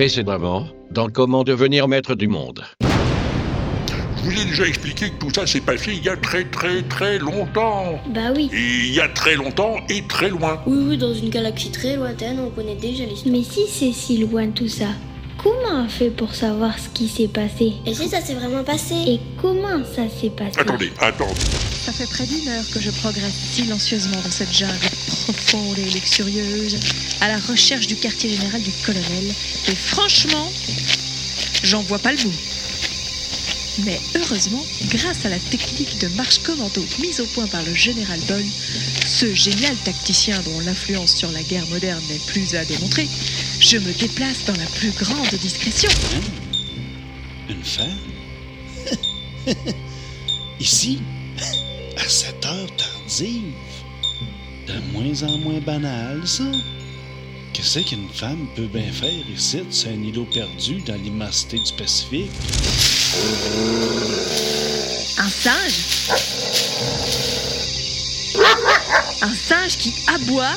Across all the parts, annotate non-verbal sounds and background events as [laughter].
Précédemment, dans Comment devenir maître du monde. Je vous ai déjà expliqué que tout ça s'est passé il y a très très très longtemps. Bah oui. Et il y a très longtemps et très loin. Oui, oui, dans une galaxie très lointaine, on connaît déjà l'histoire. Mais si c'est si loin tout ça, comment on fait pour savoir ce qui s'est passé? Et si ça s'est vraiment passé? Et comment ça s'est passé? Attendez, attendez. Ça fait près d'une heure que je progresse silencieusement dans cette jungle profonde et luxurieuse, à la recherche du quartier général du colonel. Et franchement, j'en vois pas le bout. Mais heureusement, grâce à la technique de marche commando mise au point par le général Boll, ce génial tacticien dont l'influence sur la guerre moderne n'est plus à démontrer, je me déplace dans la plus grande discrétion. Une femme? [laughs] Ici? À cette heure tardive De moins en moins banal, ça Qu'est-ce qu'une femme peut bien faire ici, c'est un îlot perdu dans l'immensité du Pacifique? Un singe? Un singe qui aboie?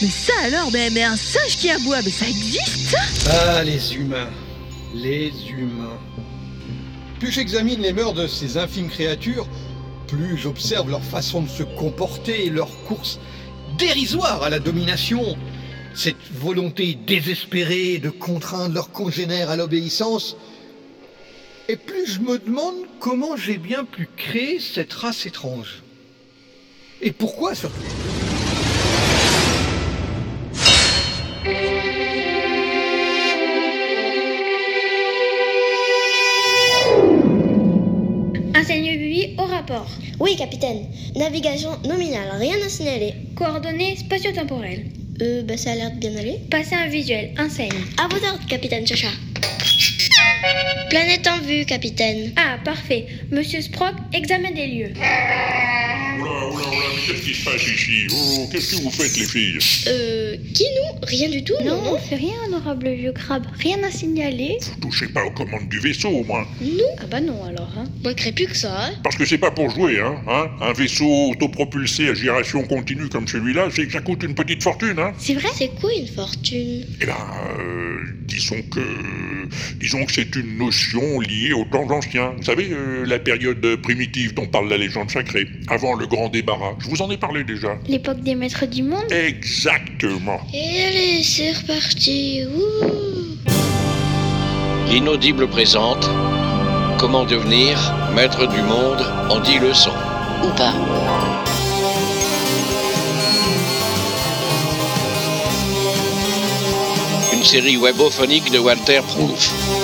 Mais ça alors, mais, mais un singe qui aboie, mais ça existe ça? Ah, les humains. Les humains. Plus j'examine les mœurs de ces infimes créatures, plus j'observe leur façon de se comporter et leur course dérisoire à la domination. Cette volonté désespérée de contraindre leurs congénères à l'obéissance. Et plus je me demande comment j'ai bien pu créer cette race étrange. Et pourquoi surtout? Enseigne Bibi au rapport. Oui, capitaine. Navigation nominale, rien à signaler. Coordonnées spatio-temporelles. Euh, bah ça a l'air de bien aller. Passer un visuel. Enseigne. À vos ordres, capitaine Chacha. Planète en vue, capitaine. Ah, parfait. Monsieur Sprock, examen des lieux. Mais qu'est-ce qui se passe ici Oh, qu'est-ce que vous faites, les filles Euh, qui nous Rien du tout, Non, non, on fait rien, honorable vieux crabe. Rien à signaler. Vous touchez pas aux commandes du vaisseau, au moins. Ah bah non alors, hein. Manquerait plus que ça, hein. Parce que c'est pas pour jouer, hein, hein Un vaisseau autopropulsé à giration continue comme celui-là, c'est que ça coûte une petite fortune, hein C'est vrai C'est quoi une fortune Eh ben, euh, disons que... Disons que c'est une notion liée aux temps anciens. Vous savez, euh, la période primitive dont parle la légende sacrée, avant le grand débarras. Je vous en ai parlé déjà. L'époque des maîtres du monde Exactement. Et allez, c'est reparti. Ouh. L'inaudible présente Comment devenir maître du monde en 10 leçons. Ou pas. Une série webophonique de Walter Proof.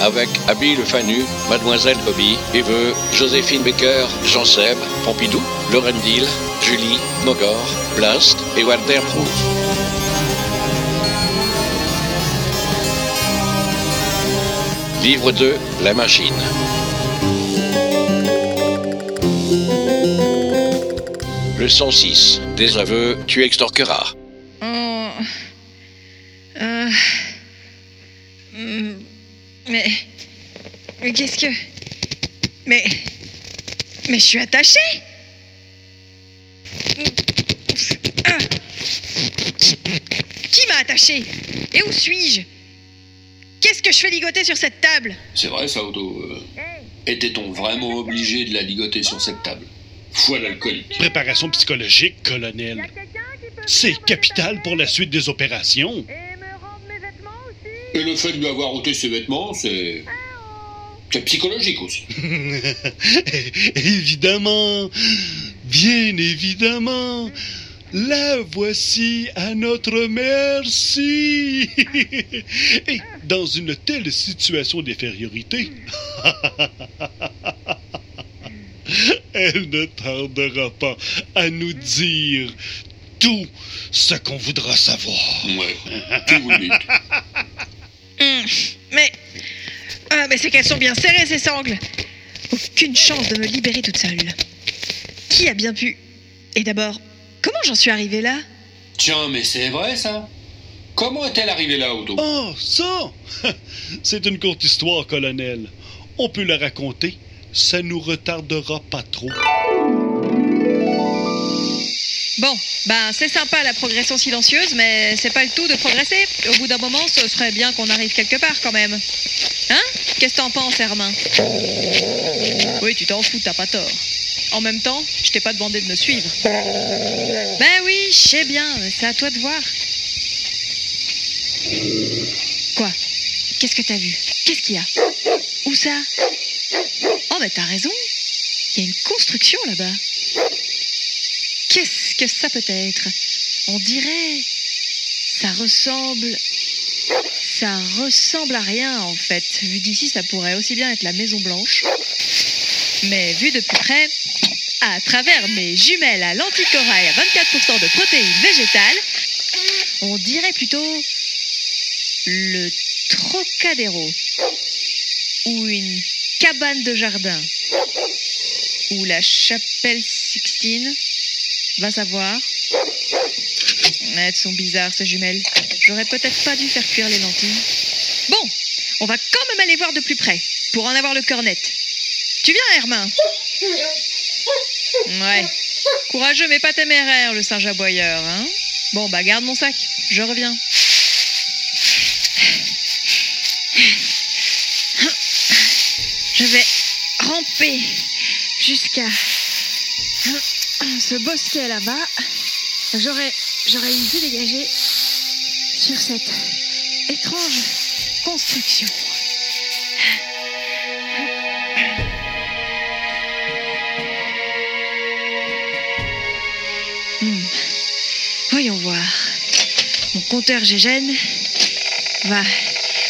Avec Abby Le Fanu, Mademoiselle Bobby, Eve, Joséphine Baker, Jean Seb, Pompidou, Lorendil, Julie, Mogor, Blast et Walter Proof. Livre 2, La machine. Leçon 6. Des aveux, tu extorqueras. Oh. Euh. Hmm. Mais. Mais qu'est-ce que. Mais. Mais je suis attachée Ah. Qui, m'a attachée? Et où suis-je? Qu'est-ce que je fais ligoter sur cette table? C'est vrai ça, Otto. Euh, Était-on vraiment obligé de la ligoter sur cette table? Foi l'alcoolique. Préparation psychologique, colonel. C'est capital pour la suite des opérations. Et le fait de lui avoir ôté ses vêtements, c'est. C'est psychologique aussi. [laughs] évidemment, bien évidemment. La voici à notre merci. [laughs] Et dans une telle situation d'infériorité, [laughs] elle ne tardera pas à nous dire tout ce qu'on voudra savoir. Ouais, tout vous dites. Mais. Ah, mais c'est qu'elles sont bien serrées, ces sangles Aucune chance de me libérer toute seule. Qui a bien pu? Et d'abord, comment j'en suis arrivée là? Tiens, mais c'est vrai ça Comment est-elle arrivée là, Otto Oh, ça [laughs] C'est une courte histoire, colonel. On peut la raconter. Ça nous retardera pas trop. Bon, ben c'est sympa la progression silencieuse, mais c'est pas le tout de progresser. Au bout d'un moment, ce serait bien qu'on arrive quelque part quand même. Hein? Qu'est-ce que t'en penses, Hermin? Oui, tu t'en fous, t'as pas tort. En même temps, je t'ai pas demandé de me suivre. Ben oui, je sais bien, c'est à toi de voir. Quoi? Qu'est-ce que t'as vu? Qu'est-ce qu'il y a? Où ça? Oh, mais t'as raison. Il y a une construction là-bas. Qu'est-ce que ça peut être? On dirait. Ça ressemble. Ça ressemble à rien en fait. Vu d'ici, ça pourrait aussi bien être la Maison Blanche. Mais vu de plus près, à travers mes jumelles à l'anticorail à 24% de protéines végétales, on dirait plutôt le Trocadéro ou une cabane de jardin ou la chapelle Sixtine. Va savoir. Elles sont bizarres ces jumelles. J'aurais peut-être pas dû faire cuire les lentilles. Bon, on va quand même aller voir de plus près pour en avoir le cœur net. Tu viens, Hermin? Ouais. Courageux mais pas téméraire, le singe aboyeur, hein? Bon, bah garde mon sac, je reviens. Je vais ramper jusqu'à ce bosquet là-bas. J'aurai j'aurai une vue dégagée sur cette étrange construction. Hmm. Voyons voir. Mon compteur GGN va,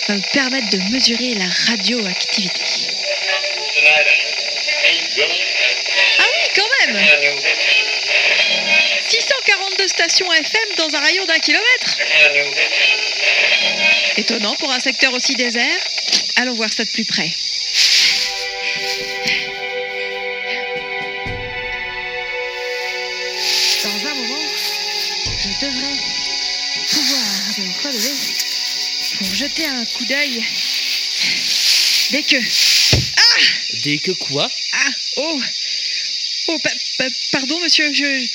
va me permettre de mesurer la radioactivité. Ah oui, quand même 642 stations FM dans un rayon d'un kilomètre Étonnant pour un secteur aussi désert. Allons voir ça de plus près. Dans un moment, je devrais pouvoir me relever pour jeter un coup d'œil dès que... Ah Dès que quoi? Ah Oh Oh, pa- pa- pardon, monsieur, je,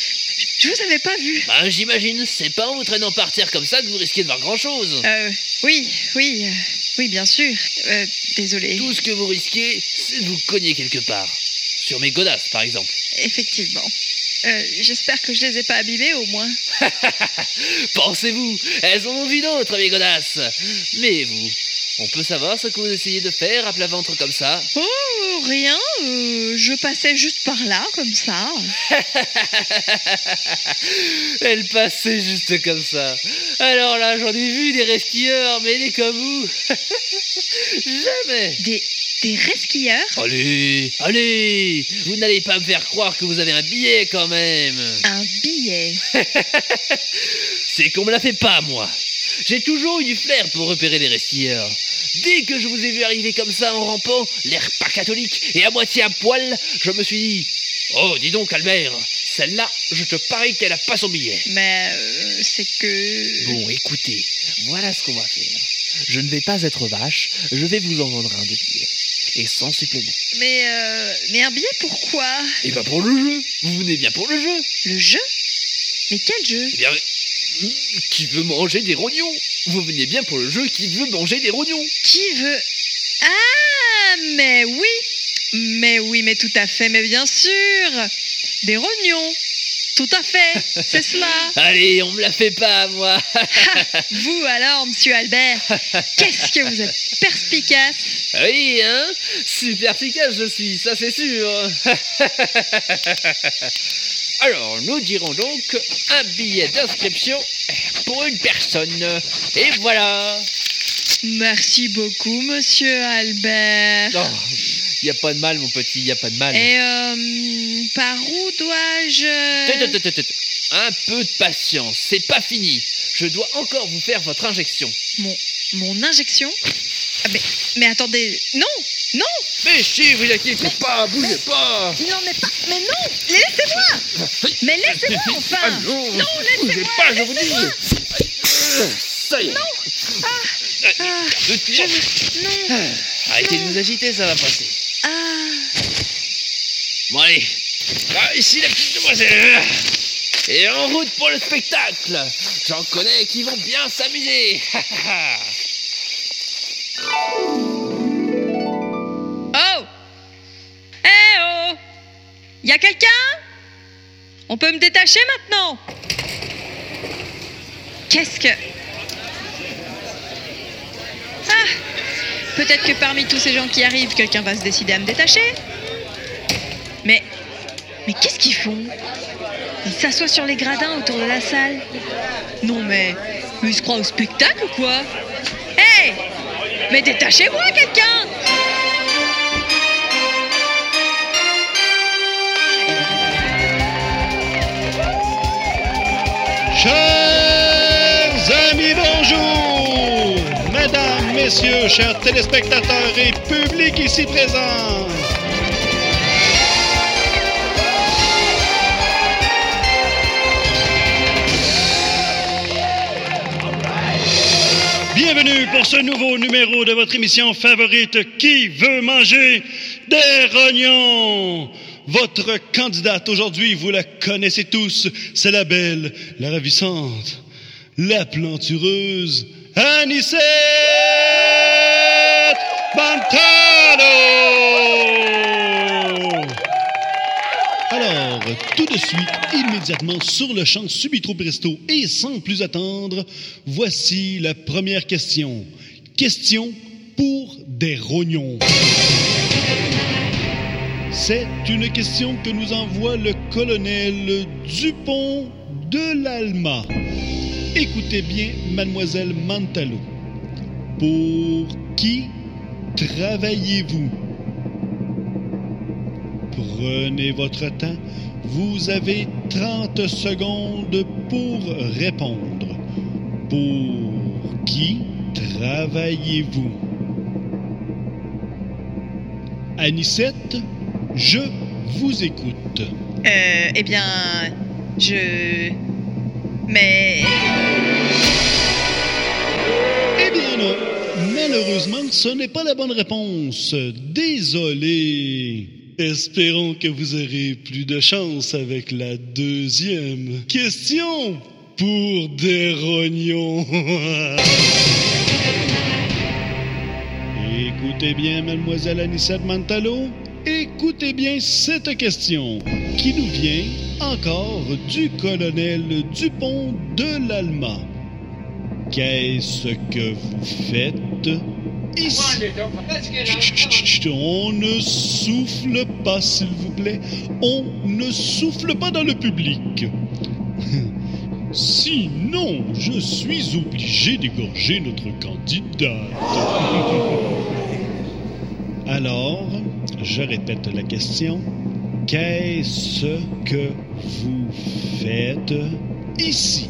je vous avais pas vu. Bah j'imagine, c'est pas en vous traînant par terre comme ça que vous risquez de voir grand chose. Euh, oui, oui, euh, oui, bien sûr. Euh, désolé. Tout ce que vous risquez, c'est de vous cogner quelque part. Sur mes godasses, par exemple. Effectivement. Euh, J'espère que je les ai pas abîmés, au moins. [laughs] Pensez-vous, elles en ont vu d'autres, mes godasses. Mais vous, on peut savoir ce que vous essayez de faire à plat ventre comme ça? Oh, rien. euh, je passais juste par là, comme ça. [laughs] Elle passait juste comme ça. Alors là, j'en ai vu des resquilleurs, mais comme vous. [laughs] Jamais. Des, des resquilleurs? Allez, allez, vous n'allez pas me faire croire que vous avez un billet quand même. Un billet? [laughs] C'est qu'on me la fait pas, moi. J'ai toujours eu du flair pour repérer les resquilleurs. Dès que je vous ai vu arriver comme ça en rampant, l'air pas catholique et à moitié à poil, je me suis dit Oh, dis donc, Albert, celle-là, je te parie qu'elle a pas son billet. Mais euh, c'est que... Bon, écoutez, voilà ce qu'on va faire. Je ne vais pas être vache, je vais vous en vendre un de billet. Et sans supplément. Mais, euh, mais un billet, pourquoi? Et pas pour le jeu. Vous venez bien pour le jeu. Le jeu? Mais quel jeu? Eh bien, qui veut manger des rognons? Vous venez bien pour le jeu qui veut manger des rognons? Qui veut? Ah, mais oui Mais oui, mais tout à fait, mais bien sûr Des rognons Tout à fait, c'est cela [laughs] Allez, on me la fait pas, moi. [laughs] Vous alors, monsieur Albert, qu'est-ce que vous êtes perspicace? Oui, hein? Super efficace, je suis, ça c'est sûr. [laughs] Alors, nous dirons donc un billet d'inscription pour une personne. Et voilà. Merci beaucoup, monsieur Albert. Non, il n'y a pas de mal, mon petit, il n'y a pas de mal. Et euh, par où dois-je... Un peu de patience, c'est pas fini. Je dois encore vous faire votre injection. Mon, mon injection? Ah, mais, mais attendez, non Non. Mais si, vous inquiétez pas, bougez pas. Il n'en est pas... Mais non. Laissez-moi. Mais laissez-moi enfin. Ah non, Non, laissez-moi pas, je vous dis. Ça y est. Ah, De je veux- Non. Arrêtez de vous agiter, ça va passer. Ah. Bon allez. Ah, ici la petite demoiselle. Et en route pour le spectacle. J'en connais qui vont bien s'amuser Quelqu'un? On peut me détacher maintenant. Qu'est-ce que... Ah Peut-être que parmi tous ces gens qui arrivent, quelqu'un va se décider à me détacher. Mais... Mais qu'est-ce qu'ils font? Ils s'assoient sur les gradins autour de la salle. Non mais... Mais ils se croient au spectacle ou quoi? Hé Mais détachez-moi quelqu'un Chers amis, bonjour! Mesdames, messieurs, chers téléspectateurs et public ici présents! Bienvenue pour ce nouveau numéro de votre émission favorite Qui veut manger des rognons? Votre candidate aujourd'hui, vous la connaissez tous, c'est la belle, la ravissante, la plantureuse, Anicette Bantano! Alors, tout de suite, immédiatement, sur le champ, subitro presto, et sans plus attendre, voici la première question. Question pour des rognons. C'est une question que nous envoie le colonel Dupont de l'Alma. Écoutez bien, mademoiselle Mantalo. Pour qui travaillez-vous? Prenez votre temps. Vous avez 30 secondes pour répondre. Pour qui travaillez-vous? Anicette, je vous écoute. Euh, eh bien... Je... Mais... Eh bien non, malheureusement, ce n'est pas la bonne réponse. Désolé. Espérons que vous aurez plus de chance avec la deuxième question pour des rognons. [laughs] Écoutez bien, mademoiselle Anissette Mantalo. Écoutez bien cette question qui nous vient encore du colonel Dupont de l'Alma. Qu'est-ce que vous faites ici? On ne souffle pas, s'il vous plaît. On ne souffle pas dans le public. Sinon, je suis obligé d'égorger notre candidate. Alors, je répète la question. Qu'est-ce que vous faites ici?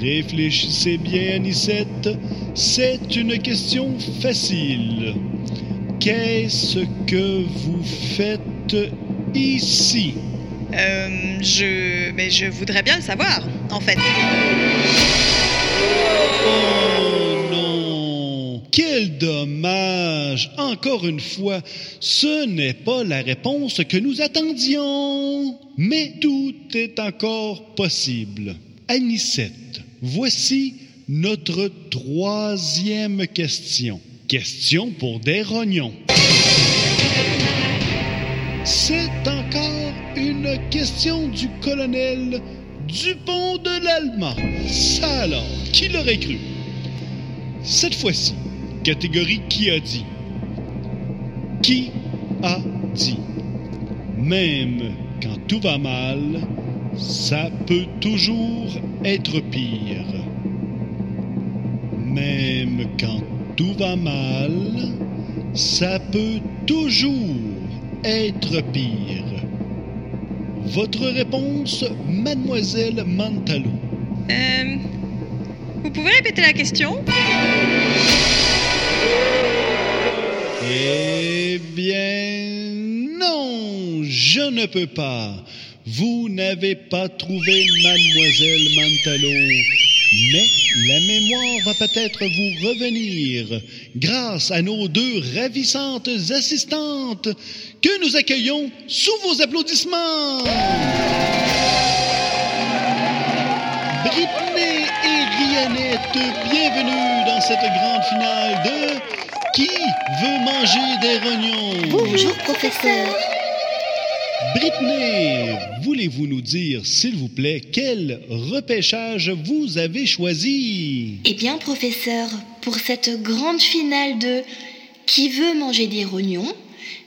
Réfléchissez bien, Anicette. C'est une question facile. Qu'est-ce que vous faites ici? Euh, je... Mais je voudrais bien le savoir, en fait. Oh! Quel dommage! Encore une fois, ce n'est pas la réponse que nous attendions. Mais tout est encore possible. Anicette, voici notre troisième question. Question pour des rognons. C'est encore une question du colonel Dupont de l'Alma. Ça alors, qui l'aurait cru? Cette fois-ci, qui a dit. Qui a dit? Même quand tout va mal, ça peut toujours être pire. Même quand tout va mal, ça peut toujours être pire. Votre réponse, mademoiselle Mantalo. Euh, vous pouvez répéter la question? Eh bien, non, je ne peux pas. Vous n'avez pas trouvé mademoiselle Mantalo. Mais la mémoire va peut-être vous revenir grâce à nos deux ravissantes assistantes que nous accueillons sous vos applaudissements. Britney et Rianette, bienvenue dans cette grande finale de Qui veut manger des rognons? Bonjour, professeur. Britney, voulez-vous nous dire, s'il vous plaît, quel repêchage vous avez choisi? Eh bien, professeur, pour cette grande finale de Qui veut manger des rognons,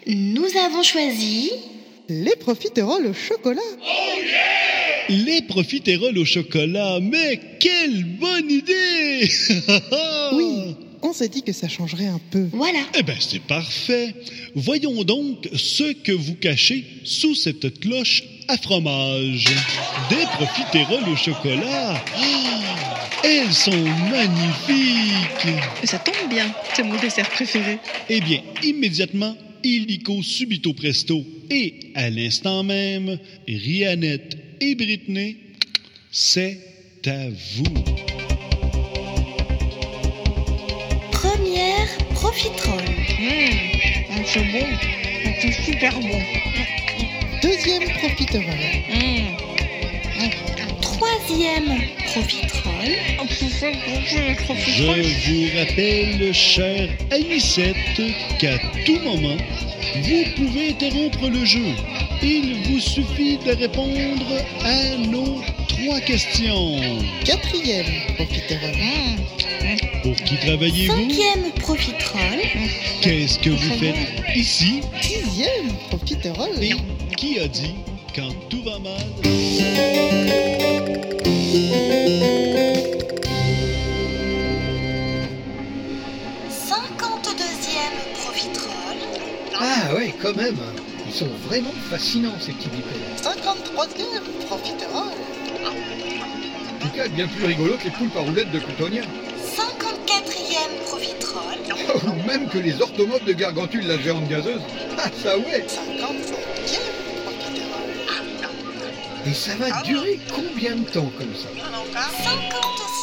nous avons choisi Les profiteroles au chocolat. Les profiteroles au chocolat, mais quelle bonne idée! [laughs] Oui, on s'est dit que ça changerait un peu. Voilà. Eh bien, c'est parfait. Voyons donc ce que vous cachez sous cette cloche à fromage. Des profiteroles au chocolat. Ah, elles sont magnifiques. Ça tombe bien, c'est mon dessert préféré. Eh bien, immédiatement, illico subito presto et à l'instant même, Rianette et Britney, c'est à vous. Profiterole. Mmh, c'est bon, c'est super bon. Deuxième profiterole. Mmh. Troisième profiterole. Je vous rappelle, chère Anisette, qu'à tout moment, vous pouvez interrompre le jeu. Il vous suffit de répondre à nos trois questions. Quatrième profiterole. Pour qui travaillez-vous? Cinquième profiterole. Qu'est-ce que vous faites ici? Sixième profiterole. Et qui a dit quand tout va mal? Cinquante-deuxième profiterole. Ah ouais, quand même. Ils sont vraiment fascinants, ces petits bipèdes. 53e profiterole. En tout cas, bien plus rigolo que les poulpes à roulettes de Coutogna. [laughs] ou même que les orthomopes de Gargantule, la géante gazeuse. [laughs] Ah, ça ouais. Et ça va durer combien de temps comme ça? 50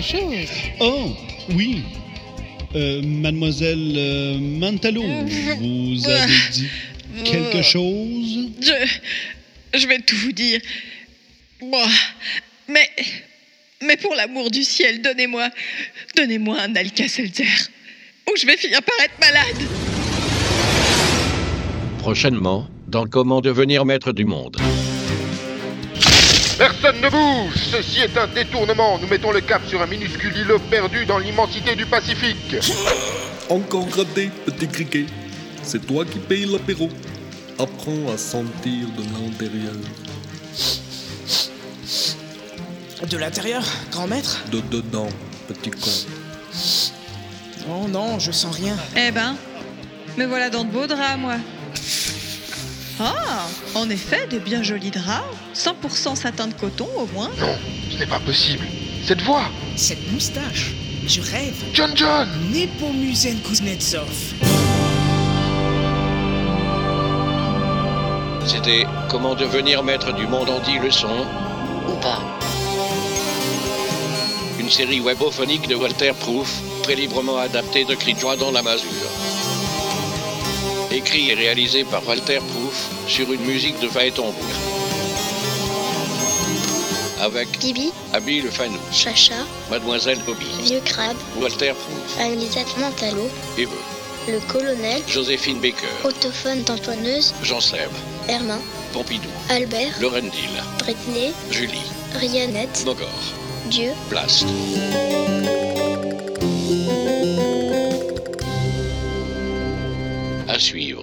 quelque chose. Oh, oui. Euh, mademoiselle euh, Mantalo, vous [laughs] avez dit quelque chose? Je, je vais tout vous dire. Moi, mais, mais pour l'amour du ciel, donnez-moi, donnez-moi un Alka-Seltzer, ou je vais finir par être malade. Prochainement, dans Comment devenir maître du monde. Personne ne bouge Ceci est un détournement. Nous mettons le cap sur un minuscule îlot perdu dans l'immensité du Pacifique. [laughs] Encore raté, petit criquet. C'est toi qui payes l'apéro. Apprends à sentir de l'intérieur. De l'intérieur, grand maître De dedans, petit con. Oh non, je sens rien. Eh ben, me voilà dans de beaux draps, moi. Ah, en effet, de bien jolis draps, 100% satin de coton au moins. Non, ce n'est pas possible. Cette voix Cette moustache, je rêve. John John Nepomucen Kuznetsov. C'était Comment devenir maître du monde en 10 leçons ou pas. Une série webophonique de Walter Proof, très librement adaptée de Cri de joie dans la masure. Écrit et réalisé par Walter Proof sur une musique de Phaéton Avec Bibi, Abby Le Fanou, Chacha, Mademoiselle Bobby, Vieux Crabe, Walter Proof, Anne-Lisette Mantalo, Eve, le colonel, Joséphine Baker, autophone tamponneuse, Jean Seb, Hermin, Pompidou, Albert, Lorendil, Britney, Julie, Rianette, Mogor, Dieu, Blast. À.